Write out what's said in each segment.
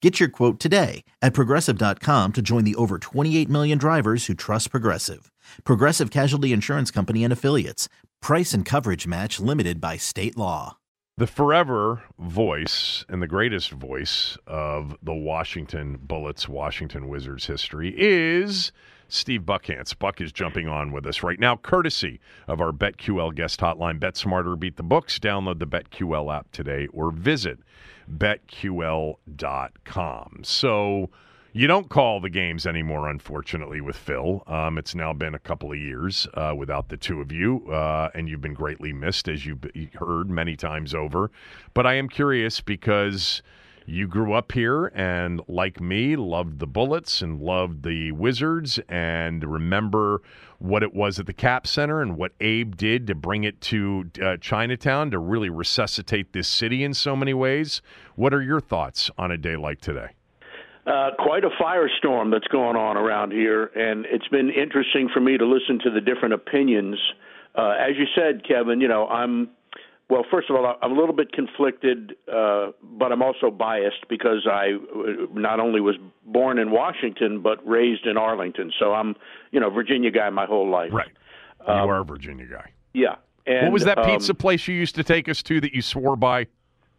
Get your quote today at progressive.com to join the over 28 million drivers who trust Progressive. Progressive Casualty Insurance Company and Affiliates. Price and coverage match limited by state law. The forever voice and the greatest voice of the Washington Bullets, Washington Wizards history is Steve Buckhantz. Buck is jumping on with us right now, courtesy of our BetQL guest hotline. Bet smarter, beat the books. Download the BetQL app today or visit betql.com. So you don't call the games anymore, unfortunately, with Phil. Um, it's now been a couple of years uh, without the two of you, uh, and you've been greatly missed, as you've heard many times over. But I am curious because you grew up here and, like me, loved the Bullets and loved the Wizards and remember what it was at the Cap Center and what Abe did to bring it to uh, Chinatown to really resuscitate this city in so many ways. What are your thoughts on a day like today? Uh, quite a firestorm that's going on around here, and it's been interesting for me to listen to the different opinions. Uh, as you said, Kevin, you know, I'm well, first of all, I'm a little bit conflicted, uh, but I'm also biased because I uh, not only was born in Washington but raised in Arlington. So I'm, you know, Virginia guy my whole life. Right. You um, are a Virginia guy. Yeah. And, what was that pizza um, place you used to take us to that you swore by?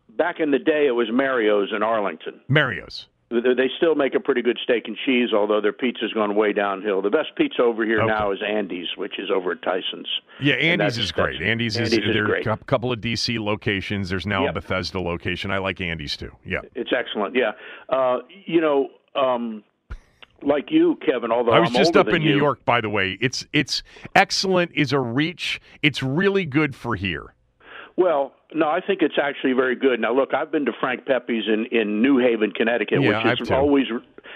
Back in the day, it was Mario's in Arlington. Mario's. They still make a pretty good steak and cheese, although their pizza's gone way downhill. The best pizza over here okay. now is Andy's, which is over at Tyson's. Yeah, Andy's is great. Andy's, Andy's is, is there's a couple of DC locations. There's now yep. a Bethesda location. I like Andy's too. Yeah, it's excellent. Yeah, uh, you know. Um, like you, Kevin. Although I was I'm just up in you. New York, by the way. It's it's excellent. Is a reach. It's really good for here. Well, no, I think it's actually very good. Now, look, I've been to Frank Pepe's in in New Haven, Connecticut, yeah, which is always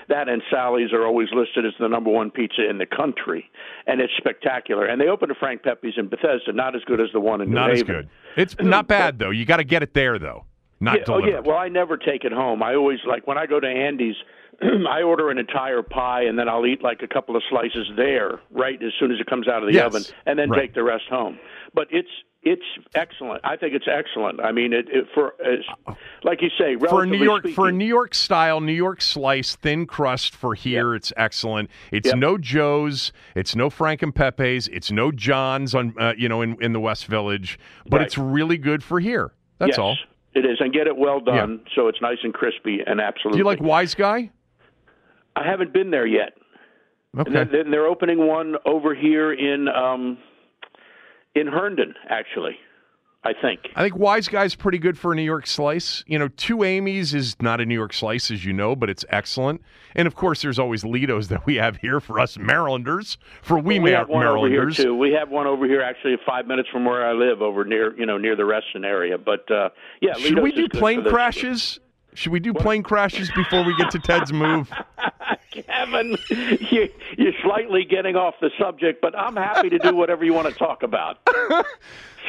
that and Sally's are always listed as the number one pizza in the country, and it's spectacular. And they opened a Frank Pepe's in Bethesda, not as good as the one in New not Haven. Not as good. It's not bad though. You got to get it there though. Not yeah, oh yeah. Well, I never take it home. I always like when I go to Andy's I order an entire pie and then I'll eat like a couple of slices there, right as soon as it comes out of the Yes, oven, and then right. take the rest home. But it's it's excellent. I think it's excellent. I mean, it, it for uh, like you say, for New York for New York style New York slice thin crust for here it's excellent. It's Yep. no Joe's, it's no Frank and Pepe's, it's no John's on uh, you know in, in the West Village, but Right. it's really good for here. That's yes, all. It is, and get it well done so it's nice and crispy and absolutely. Do you like Wise Guy? I haven't been there yet. Okay. And they're, they're opening one over here in um, in Herndon, actually. I think. I think Wise Guy's pretty good for a New York slice. You know, Two Amy's is not a New York slice, as you know, but it's excellent. And of course, there's always Ledo's that we have here for us Marylanders, for we, we have one over here too. We have one over here, actually, five minutes from where I live, over near you know near the Reston area. But uh, yeah, Should we do plane crashes? Should we do plane crashes before we get to Ted's move? Kevin, you, you're slightly getting off the subject, but I'm happy to do whatever you want to talk about.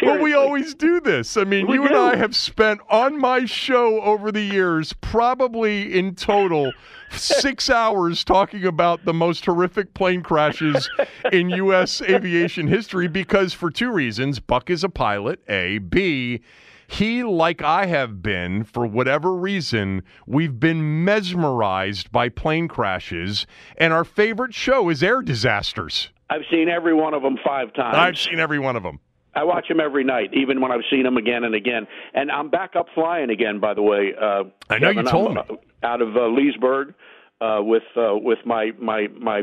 Well, we always do this. I mean, We you and. I have spent on my show over the years, probably in total, six hours talking about the most horrific plane crashes in U.S. aviation history because, for two reasons Buck is a pilot, A. B. He, like I have been, for whatever reason, we've been mesmerized by plane crashes, and our favorite show is air disasters. I've seen every one of them five times. I've seen every one of them. I watch them every night, even when I've seen them again and again. And I'm back up flying again, by the way. Uh, I know you told I'm, me. uh, Out of uh, Leesburg uh, with uh, with my my my.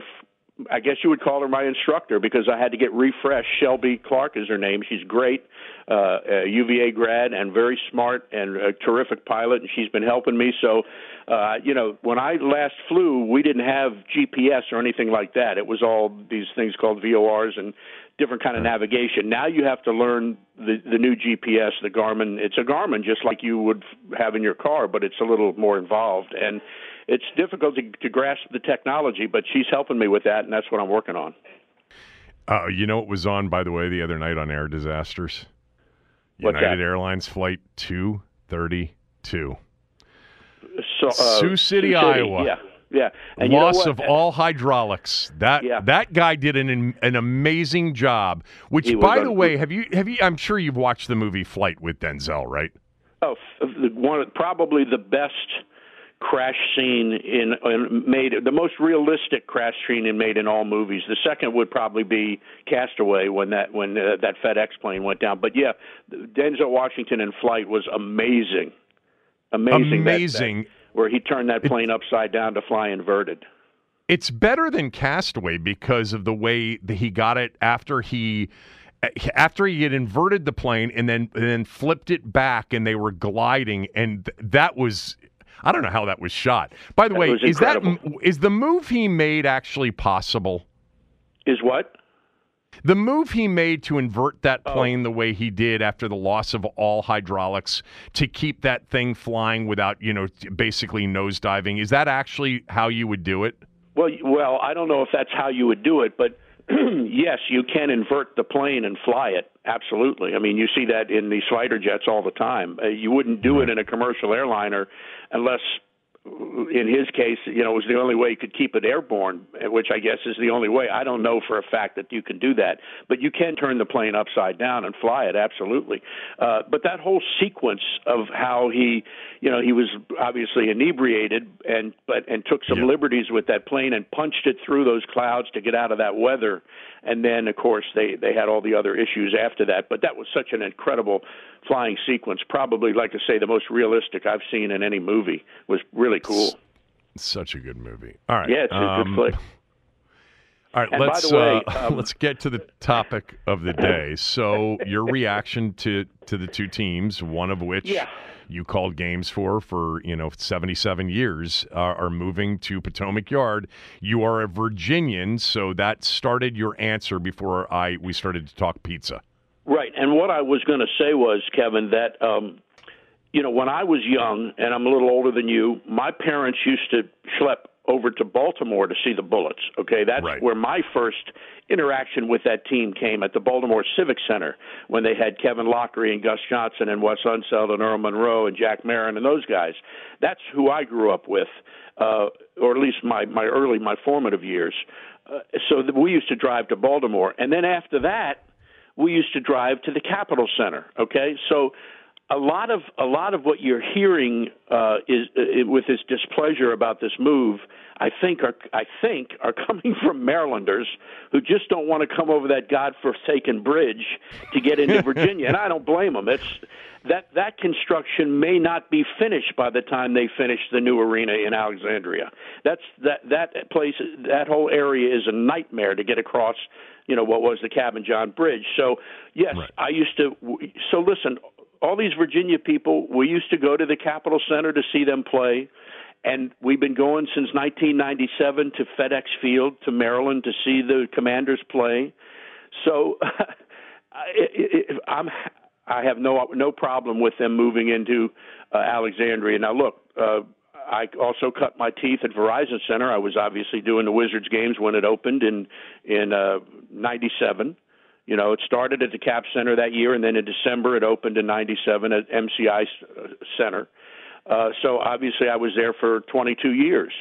I guess you would call her my instructor because I had to get refreshed. Shelby Clark is her name. She's great, uh, a UVA grad and very smart and a terrific pilot, and she's been helping me. So, uh, you know, when I last flew, we didn't have GPS or anything like that. It was all these things called VORs and different kind of navigation. Now you have to learn the the new GPS, the Garmin. It's a Garmin just like you would have in your car, but it's a little more involved and it's difficult to, to grasp the technology. But she's helping me with that, and that's what I'm working on. Uh, you know it was on, by the way, the other night on air disasters? United? Airlines Flight 232. So, uh, Sioux City, Iowa. Yeah, yeah. And Loss of all hydraulics. That Yeah. that guy did an an amazing job. Which, by the way, have you have you? I'm sure you've watched the movie Flight with Denzel, right? Oh, one probably the best crash scene in, in made the most realistic crash scene in made in all movies. The second would probably be Castaway when that when uh, that FedEx plane went down. But yeah, Denzel Washington in flight was amazing, amazing, Amazing. that- where he turned that plane upside down to fly inverted. It's better than Castaway because of the way that he got it after he after he had inverted the plane and then and then flipped it back and they were gliding and th- that was I don't know how that was shot. By the That way, is that is the move he made actually possible? Is what? The move he made to invert that Oh. plane the way he did after the loss of all hydraulics to keep that thing flying without, you know, basically nosediving, is that actually how you would do it? Well, well, I don't know if that's how you would do it, but yes, you can invert the plane and fly it. Absolutely. I mean, you see that in these fighter jets all the time. Uh, you wouldn't do it in a commercial airliner unless in his case, you know, it was the only way he could keep it airborne, which I guess is the only way. I don't know for a fact that you can do that, but you can turn the plane upside down and fly it absolutely. Uh, but that whole sequence of how he, you know, he was obviously inebriated and but and took some Yeah. liberties with that plane and punched it through those clouds to get out of that weather, and then of course they they had all the other issues after that. But that was such an incredible flying sequence, probably like to say the most realistic I've seen in any movie. Was really cool. Such a good movie. All right. Yeah, it's a um, good flick. All right, And let's way, uh, um, let's get to the topic of the day. So, your reaction to to the two teams, one of which Yeah. you called games for for you know seventy seven years, uh, are moving to Potomac Yard. You are a Virginian, so that started your answer before I we started to talk pizza. Right. And what I was going to say was, Kevin, that um, you know when I was young, and I'm a little older than you, my parents used to schlep over to Baltimore to see the Bullets. Okay, that's Right. where my first interaction with that team came at the Baltimore Civic Center when they had Kevin Loughery and Gus Johnson and Wes Unseld and Earl Monroe and Jack Marin and those guys. That's who I grew up with, uh, or at least my my early my formative years. Uh, so that we used to drive to Baltimore, and then after that, we used to drive to the Capital Center. Okay, so a lot of a lot of what you're hearing uh, is uh, with this displeasure about this move. I think are I think are coming from Marylanders who just don't want to come over that godforsaken bridge to get into Virginia, and I don't blame them. It's that that construction may not be finished by the time they finish the new arena in Alexandria. That's that that place that whole area is a nightmare to get across. You know what was the Cabin John Bridge. So yes, Right. I used to. So listen, all these Virginia people, we used to go to the Capital Center to see them play, and we've been going since 1997 to FedEx Field to Maryland to see the Commanders play. So I, I, I'm I have no no problem with them moving into uh, Alexandria. Now look, uh, I also cut my teeth at Verizon Center. I was obviously doing the Wizards games when it opened in in uh, '97. You know, it started at the Cap Center that year, and then in December it opened in '97 at MCI uh, Center. Uh, so obviously, I was there for 22 years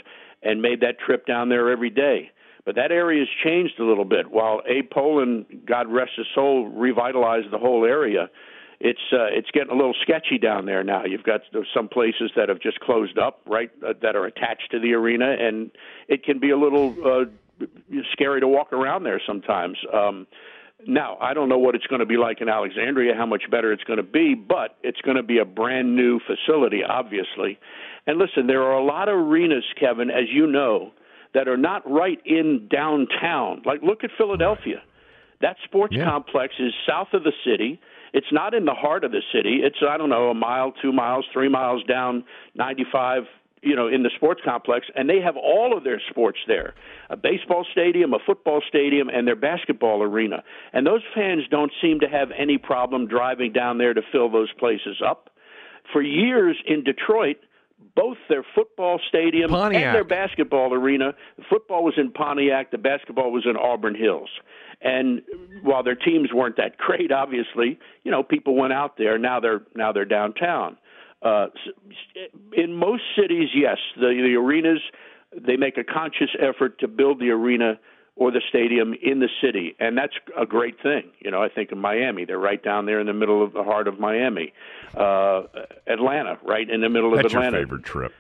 and made that trip down there every day. But that area has changed a little bit. While Abe Pollin, God rest his soul, revitalized the whole area, it's uh, it's getting a little sketchy down there now. You've got some places that have just closed up, right, uh, that are attached to the arena, and it can be a little uh, scary to walk around there sometimes. Um, now, I don't know what it's going to be like in Alexandria, how much better it's going to be, but it's going to be a brand new facility, obviously. And listen, there are a lot of arenas, Kevin, as you know, that are not right in downtown. Like, look at Philadelphia. That sports Yeah. complex is south of the city. It's not in the heart of the city. It's I don't know a mile, two miles, three miles down 95. You know, in the sports complex, and they have all of their sports there: a baseball stadium, a football stadium, and their basketball arena. And those fans don't seem to have any problem driving down there to fill those places up. For years in Detroit, both their football stadium Pontiac. and their basketball arena. The football was in Pontiac, the basketball was in Auburn Hills. And while their teams weren't that great, obviously, you know, people went out there. Now they're now they're downtown. Uh, s- in most cities, yes, the the arenas they make a conscious effort to build the arena or the stadium in the city, and that's a great thing. You know, I think of Miami; they're right down there in the middle of the heart of Miami. Uh, Atlanta, right in the middle of That's your Atlanta. favorite trip.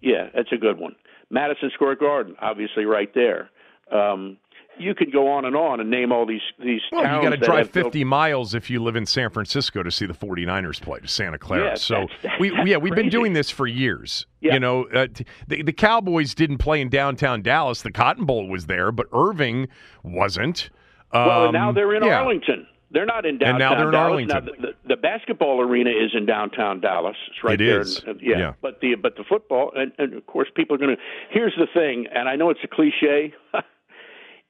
Yeah, that's a good one. Madison Square Garden, obviously, right there. Um, you could go on and on and name all these these Well, you got to drive have built- 50 miles if you live in San Francisco to see the 49ers play to Santa Clara. Yeah, so that's- that's- we that's yeah, we've been doing this for years. Yeah. You know, uh, the the Cowboys didn't play in downtown Dallas. The Cotton Bowl was there, but Irving wasn't. Well, now Um, they're in yeah. Arlington. They're not in downtown Dallas. And now they're in Dallas. Arlington. Now, the, the, the basketball arena is in downtown Dallas. It's right It there. is. And- yeah. Yeah. But the but the football and, and of course people are going to. Here's the thing, and I know it's a cliche.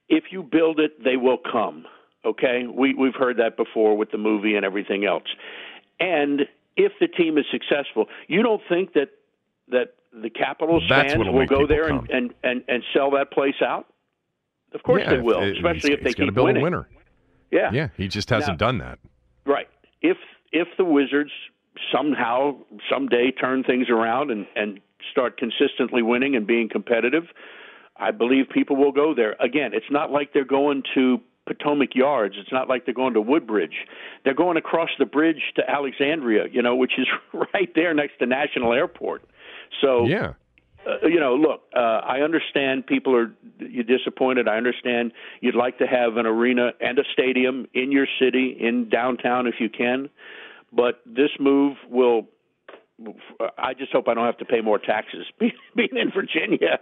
if you build it, they will come. Okay, we we've heard that before with the movie and everything else. And if the team is successful, you don't think that that the Capitals That's fans what'll go there and, and, and, and sell that place out? Of course Yeah, they will, it- especially if they keep build winning. a winner. Yeah, Yeah, he just hasn't Now- done that. Right. If if the Wizards somehow someday turn things around and and start consistently winning and being competitive, I believe people will go there. Again, it's not like they're going to Potomac Yards. It's not like they're going to Woodbridge. They're going across the bridge to Alexandria, you know, which is right there next to National Airport. So Yeah. uh, you know, look, uh, I understand people are you're disappointed. I understand you'd like to have an arena and a stadium in your city, in downtown, if you can. But this move will. I just hope I don't have to pay more taxes being in Virginia.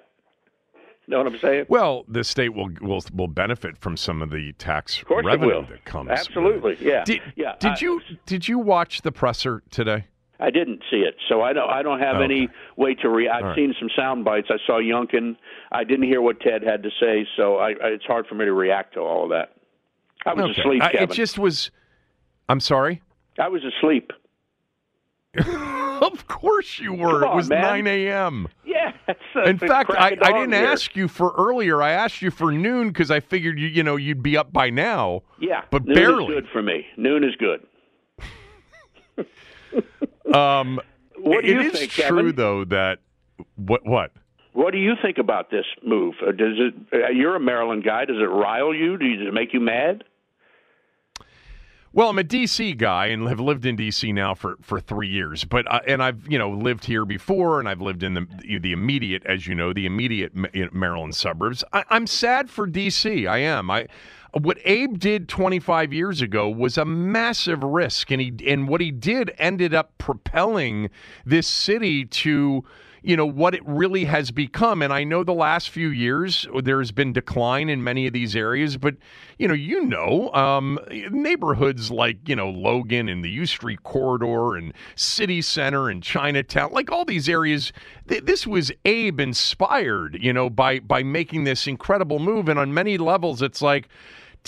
Know what I'm saying? Well, the state will will will benefit from some of the tax Of revenue that comes. Absolutely, yeah, Did, yeah. did I- you did you watch the presser today? I didn't see it, so I don't. I don't have Okay. any way to react. I've right. seen some sound bites. I saw Youngkin. I didn't hear what Ted had to say, so I, I, it's hard for me to react to all of that. I was Okay. asleep, I- it just was. I'm sorry. I was asleep. of course you were. It was on, man. 9 a.m. Yeah. Uh, In fact, I, I didn't here. ask you for earlier. I asked you for noon because I figured you you know you'd be up by now. Yeah, but noon barely. is good for me. Noon is good. Um, What do it you is think, true though that what what What do you think about this move? Uh, Does it? Uh, you're a Maryland guy. Does it rile you? Does it make you mad? Well, I'm a DC guy and have lived in DC now for, for three years. But and I've you know lived here before, and I've lived in the the immediate, as you know, the immediate Maryland suburbs. I, I'm sad for DC. I am. I what Abe did 25 years ago was a massive risk, and he and what he did ended up propelling this city to you know what it really has become. And i know the last few years there's been decline in many of these areas but you know you know um, neighborhoods like you know logan and the u street corridor and city center and chinatown like all these areas th- this was abe inspired you know by by making this incredible move. And on many levels it's like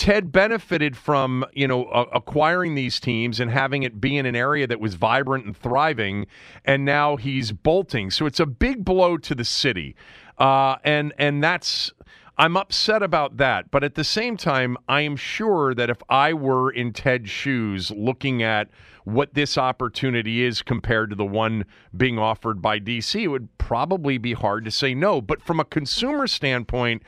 Ted benefited from you know acquiring these teams and having it be in an area that was vibrant and thriving, and now he's bolting. So it's a big blow to the city, uh, and and that's I'm upset about that. But at the same time, I am sure that if I were in Ted's shoes, looking at what this opportunity is compared to the one being offered by DC, it would probably be hard to say no. But from a consumer standpoint.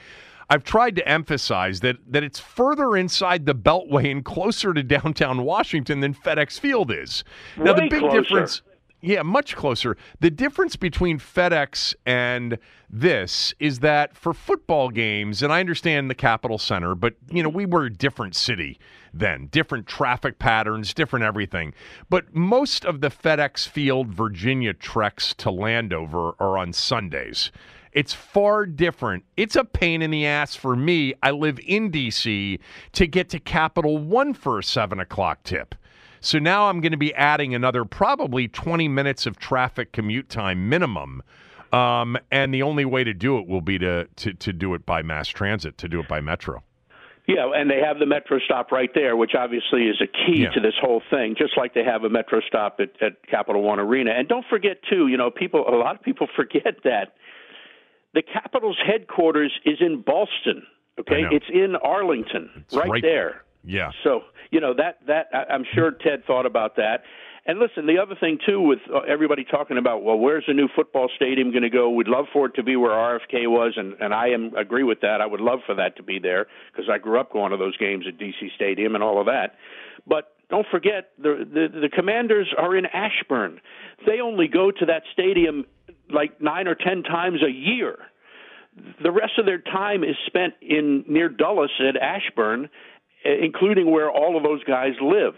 I've tried to emphasize that that it's further inside the Beltway and closer to downtown Washington than FedEx Field is. Now the big closer. difference yeah, much closer. The difference between FedEx and this is that for football games, and I understand the Capital Center, but you know, we were a different city then, different traffic patterns, different everything. But most of the FedEx Field Virginia treks to Landover are on Sundays. It's far different. It's a pain in the ass for me. I live in DC to get to Capital One for a seven o'clock tip. So now I'm going to be adding another probably 20 minutes of traffic commute time minimum. Um, and the only way to do it will be to, to, to do it by mass transit, to do it by metro. Yeah, and they have the metro stop right there, which obviously is a key Yeah. to this whole thing. Just like they have a metro stop at, at Capital One Arena, and don't forget too, you know, people a lot of people forget that the Capitol's headquarters is in Ballston. Okay, it's in Arlington, right, right- there. Yeah. So you know that that I'm sure Ted thought about that. And listen, the other thing too, with uh, everybody talking about, well, where's the new football stadium going to go? We'd love for it to be where RFK was, and and I am agree with that. I would love for that to be there because I grew up going to those games at DC Stadium and all of that. But don't forget, the the, the Commanders are in Ashburn. They only go to that stadium like nine or ten times a year the rest of their time is spent in near Dulles at Ashburn, eh, including where all of those guys live.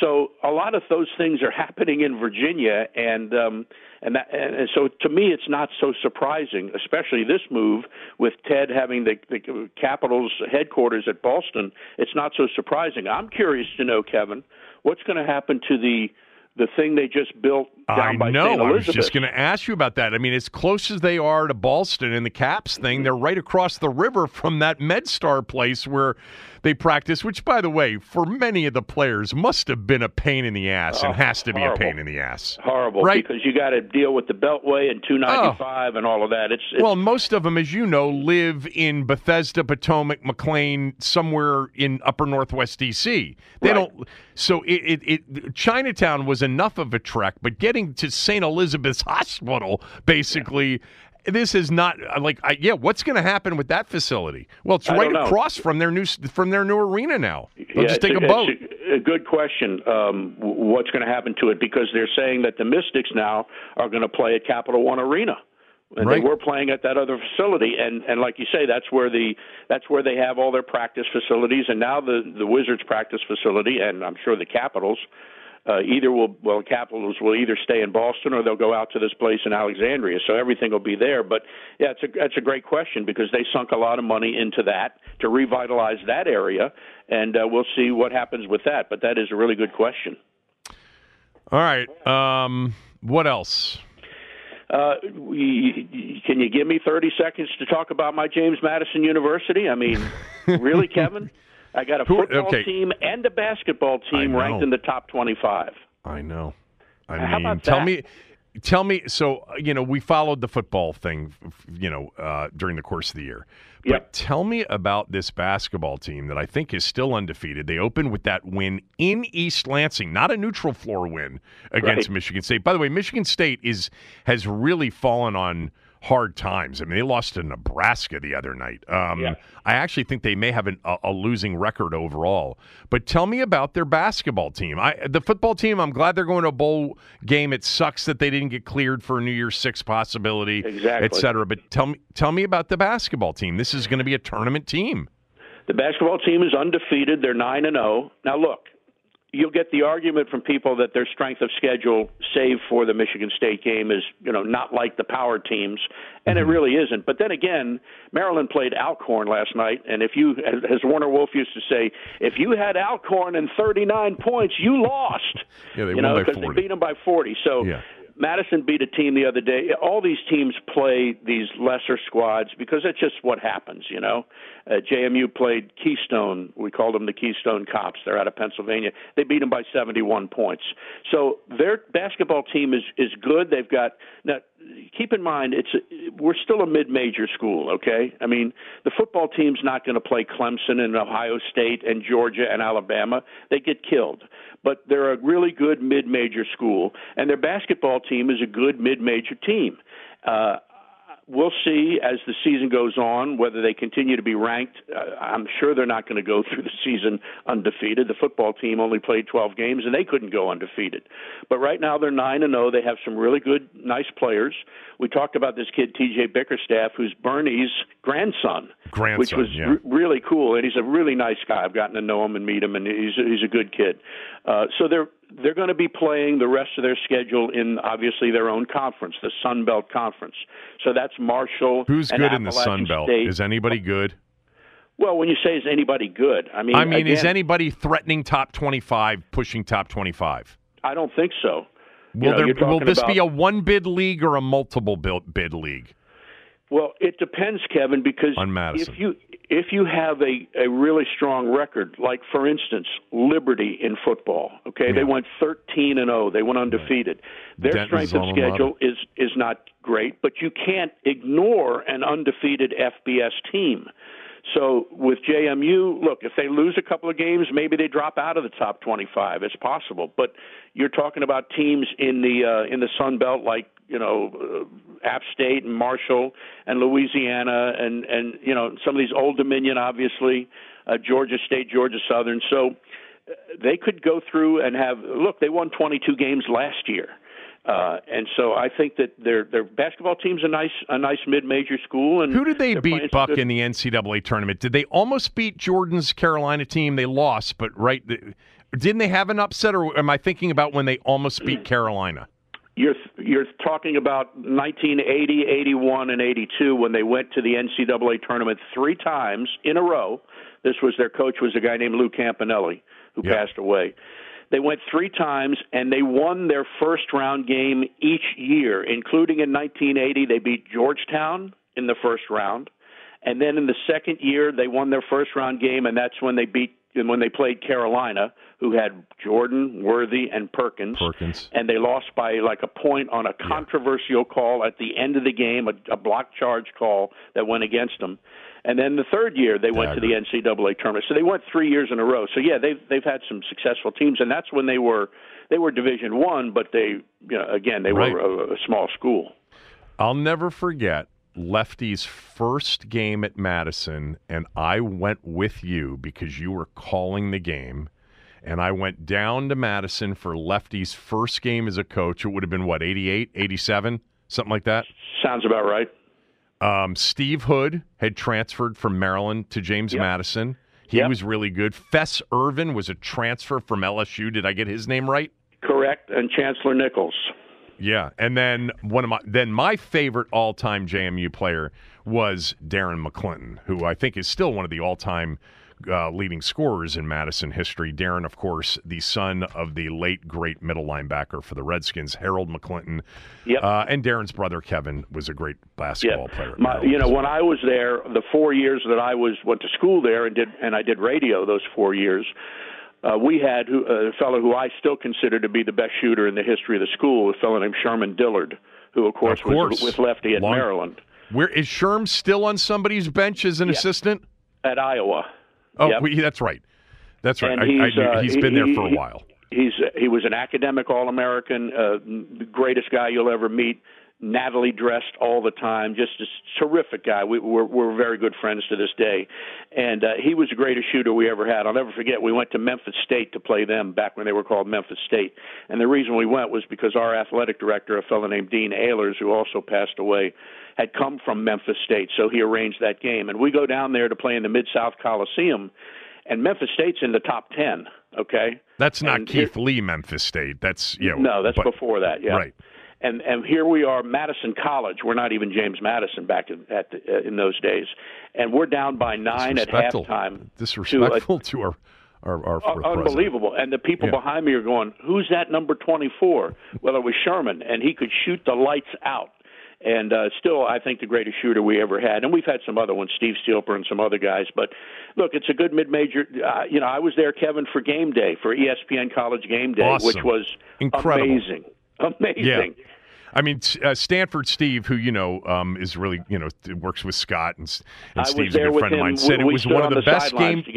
So a lot of those things are happening in Virginia, and um, and that, and so to me, it's not so surprising, especially this move with Ted having the, the Capitals headquarters at Ballston. It's not so surprising. I'm curious to know, Kevin, what's going to happen to the the thing they just built down I by know. St. I was just going to ask you about that. I mean, as close as they are to Ballston and the Caps thing, they're right across the river from that MedStar place where they practice, which, by the way, for many of the players must have been a pain in the ass and Oh, has to be horrible. a pain in the ass. horrible Right. because you got to deal with the Beltway and 295 and all of that. It's, it's Well, most of them, as you know, live in Bethesda, Potomac, McLean, somewhere in upper northwest DC. They Right. don't. So it, it, it Chinatown was enough of a trek, but getting to St. Elizabeth's Hospital, basically. This is not like I, yeah. What's going to happen with that facility? Well, it's right across from their new from their new arena now. They'll yeah, just take it's a boat. A, a good question. Um, what's going to happen to it? Because they're saying that the Mystics now are going to play at Capital One Arena. And Right. they were playing at that other facility, and and like you say, that's where the that's where they have all their practice facilities, and now the the Wizards practice facility, and I'm sure the Capitals uh, either will well Capitals will either stay in Ballston or they'll go out to this place in Alexandria. So everything will be there. But yeah, it's a that's a great question because they sunk a lot of money into that to revitalize that area, and uh, we'll see what happens with that. But that is a really good question. All right. Um, what else? Uh, we, can you give me 30 seconds to talk about my James Madison University? I mean, really, Kevin? I got a Who- football okay. team and a basketball team ranked in the top 25. I know. I How mean, tell that? me. tell me. So uh, you know, we followed the football thing, you know, uh, during the course of the year. But Yep. tell me about this basketball team that I think is still undefeated. They opened with that win in East Lansing, not a neutral floor win against Right. Michigan State. By the way, Michigan State is has really fallen on hard times. I mean, they lost to Nebraska the other night. Um, Yeah. I actually think they may have an, a, a losing record overall. But tell me about their basketball team. I, the football team, I'm glad they're going to a bowl game. It sucks that they didn't get cleared for a New Year's Six possibility, Exactly. et cetera. But tell me, tell me about the basketball team. This is going to be a tournament team. The basketball team is undefeated. They're nine and zero. Now look, you'll get the argument from people that their strength of schedule, save for the Michigan State game, is you know not like the power teams, and it mm-hmm. really isn't. But then again, Maryland played Alcorn last night, and if you, as Warner Wolf used to say, if you had Alcorn and 39 points, you lost. Yeah, they you won know, by because they beat them by 40. So. Yeah. Madison beat a team the other day. All these teams play these lesser squads because that's just what happens, you know. Uh, JMU played Keystone. We called them the Keystone Cops. They're out of Pennsylvania. They beat them by 71 points. So their basketball team is is good. They've got now. Keep in mind, it's we're still a mid-major school. Okay, I mean the football team's not going to play Clemson and Ohio State and Georgia and Alabama. They get killed but they're a really good mid-major school, and their basketball team is a good mid-major team. Uh, we'll see as the season goes on whether they continue to be ranked. Uh, I'm sure they're not going to go through the season undefeated. The football team only played 12 games and they couldn't go undefeated. But right now they're 9 and 0. They have some really good nice players. We talked about this kid TJ Bickerstaff who's Bernie's grandson, Grandson, which was yeah. re- really cool and he's a really nice guy. I've gotten to know him and meet him and he's he's a good kid. Uh so they're they're going to be playing the rest of their schedule in obviously their own conference, the Sun Belt Conference. So that's Marshall. Who's and good in the Sun Belt? State. Is anybody good? well, when you say is anybody good, I mean, I mean, is anybody threatening top 25, pushing top 25? I don't think so. You Will, know, there, will this be a one bid league or a multiple bid, bid league? Well, it depends, Kevin, because On Madison. if you if you have a a really strong record, like for instance, Liberty in football, okay, Yeah. they went 13 and 0, they went undefeated. Their Denton's strength of schedule is is not great, but you can't ignore an undefeated FBS team. So with JMU, look, if they lose a couple of games, maybe they drop out of the top 25. It's possible, but you're talking about teams in the uh, in the Sun Belt like you know uh, App State and Marshall and Louisiana and and you know some of these Old Dominion, obviously uh, Georgia State, Georgia Southern. So uh, they could go through and have look. They won 22 games last year. Uh, and so I think that their their basketball team's a nice a nice mid major school. And Who did they beat, Buck, good- in the NCAA tournament? Did they almost beat Jordan's Carolina team? They lost, but right, the- didn't they have an upset, or am I thinking about when they almost beat Carolina? You're you're talking about 1980, 81, and 82 when they went to the NCAA tournament three times in a row. This was their coach was a guy named Lou Campanelli who Yeah. passed away. They went three times and they won their first round game each year, including in 1980 they beat Georgetown in the first round, and then in the second year they won their first round game, and that's when they beat and when they played Carolina, who had Jordan, Worthy, and Perkins Perkins. and they lost by like a point on a controversial call at the end of the game, a, a block charge call that went against them. And then the third year they went to the NCAA tournament. So they went three years in a row. So yeah, they've they've had some successful teams, and that's when they were they were Division One, but they you know again they Right. were a, a small school. I'll never forget Lefty's first game at Madison, and I went with you because you were calling the game. And I went down to Madison for Lefty's first game as a coach. It would have been, what, 88, 87, something like that? Sounds about right. Um, Steve Hood had transferred from Maryland to James Yep. Madison. He Yep. was really good. Fess Irvin was a transfer from LSU. Did I get his name right? Correct. And Chancellor Nichols. Yeah, and then one of my then my favorite all-time JMU player was Darren McLinton, who I think is still one of the all-time uh, leading scorers in Madison history. Darren, of course, the son of the late great middle linebacker for the Redskins, Harold McLinton, Yep. uh, and Darren's brother Kevin was a great basketball player. My, you know, when I was there, the four years that I was went to school there and did and I did radio those four years. uh, we had who, uh, a fellow who I still consider to be the best shooter in the history of the school, a fellow named Sherman Dillard, who of course, Of course. was with Lefty at Long- Maryland, Where is Sherm still on somebody's bench as an Yeah. assistant? at Iowa. Oh, Yep. we, that's right. That's right. And I, I he's, knew- uh, he's he- been there for a while. He's he was an academic All-American, uh, the greatest guy you'll ever meet. Natalie dressed all the time, just a terrific guy. We, we're we're very good friends to this day, and uh, he was the greatest shooter we ever had. I'll never forget. We went to Memphis State to play them back when they were called Memphis State, and the reason we went was because our athletic director, a fellow named Dean Ehlers, who also passed away, had come from Memphis State, so he arranged that game. And we go down there to play in the Mid South Coliseum, and Memphis State's in the top ten. Okay, That's not and Keith Lee, Memphis State. That's you know, no, that's but- before that. Yeah. Right. And and here we are, Madison College. We're not even James Madison back in, at the, uh, in those days, and we're down by nine at halftime. Disrespectful to, our our, our, Uh, our president. unbelievable. And the people Yeah. behind me are going, "Who's that number 24?" Well, it was Sherman, and he could shoot the lights out. And uh, still, I think the greatest shooter we ever had. And we've had some other ones, Steve Stielper and some other guys. But look, it's a good mid-major. Uh, you know, I was there, Kevin, for game day for ESPN College Game Day, Awesome. which was Incredible. amazing, amazing. Yeah. I mean, uh, Stanford Steve, who you know um, is really you know works with Scott and, and Steve's a good friend of him. mine, We- said it was one of on the, best sidelines game.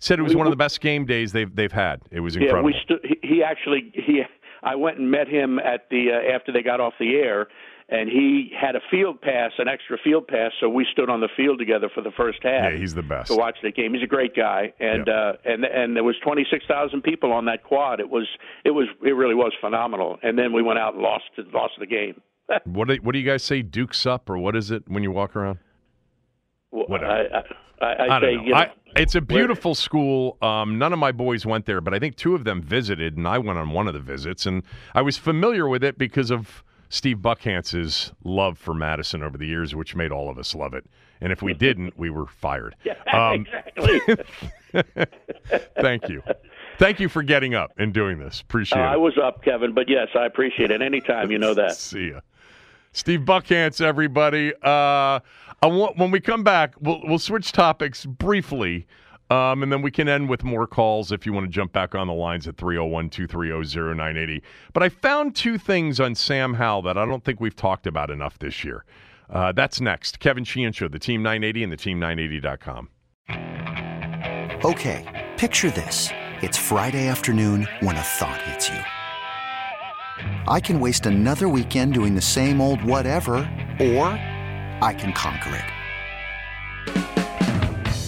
Said it was we- one of the best game days they've they've had. It was Yeah, incredible. we stu- he, he actually he I went and met him at the uh, after they got off the air, and he had a field pass, an extra field pass, so we stood on the field together for the first half. yeah, he's the best. to watch the game. He's a great guy, and Yeah. uh, and and there was twenty six thousand people on that quad. It was it was it really was phenomenal. And then we went out and lost lost the game. What do, what do you guys say? Dukes up or what is it when you walk around? Whatever. I, I, I, I, I say, you know I, it's a beautiful school. Um, none of my boys went there, but I think two of them visited, and I went on one of the visits, and I was familiar with it because of Steve Buckhantz's love for Madison over the years, which made all of us love it. And if we didn't, we were fired. Um, exactly. thank you. Thank you for getting up and doing this. Appreciate Uh, it. I was up, Kevin, but yes, I appreciate it. Anytime, you know that. See ya. Steve Buckhantz, everybody. Uh, I want when we come back, we'll we'll switch topics briefly, um, and then we can end with more calls if you want to jump back on the lines at 301-230-0980. But I found two things on Sam Howell that I don't think we've talked about enough this year. Uh, that's next. Kevin Sheehan Show, the Team 980 and the Team980.com. Okay, picture this. It's Friday afternoon when a thought hits you. I can waste another weekend doing the same old whatever, or I can conquer it.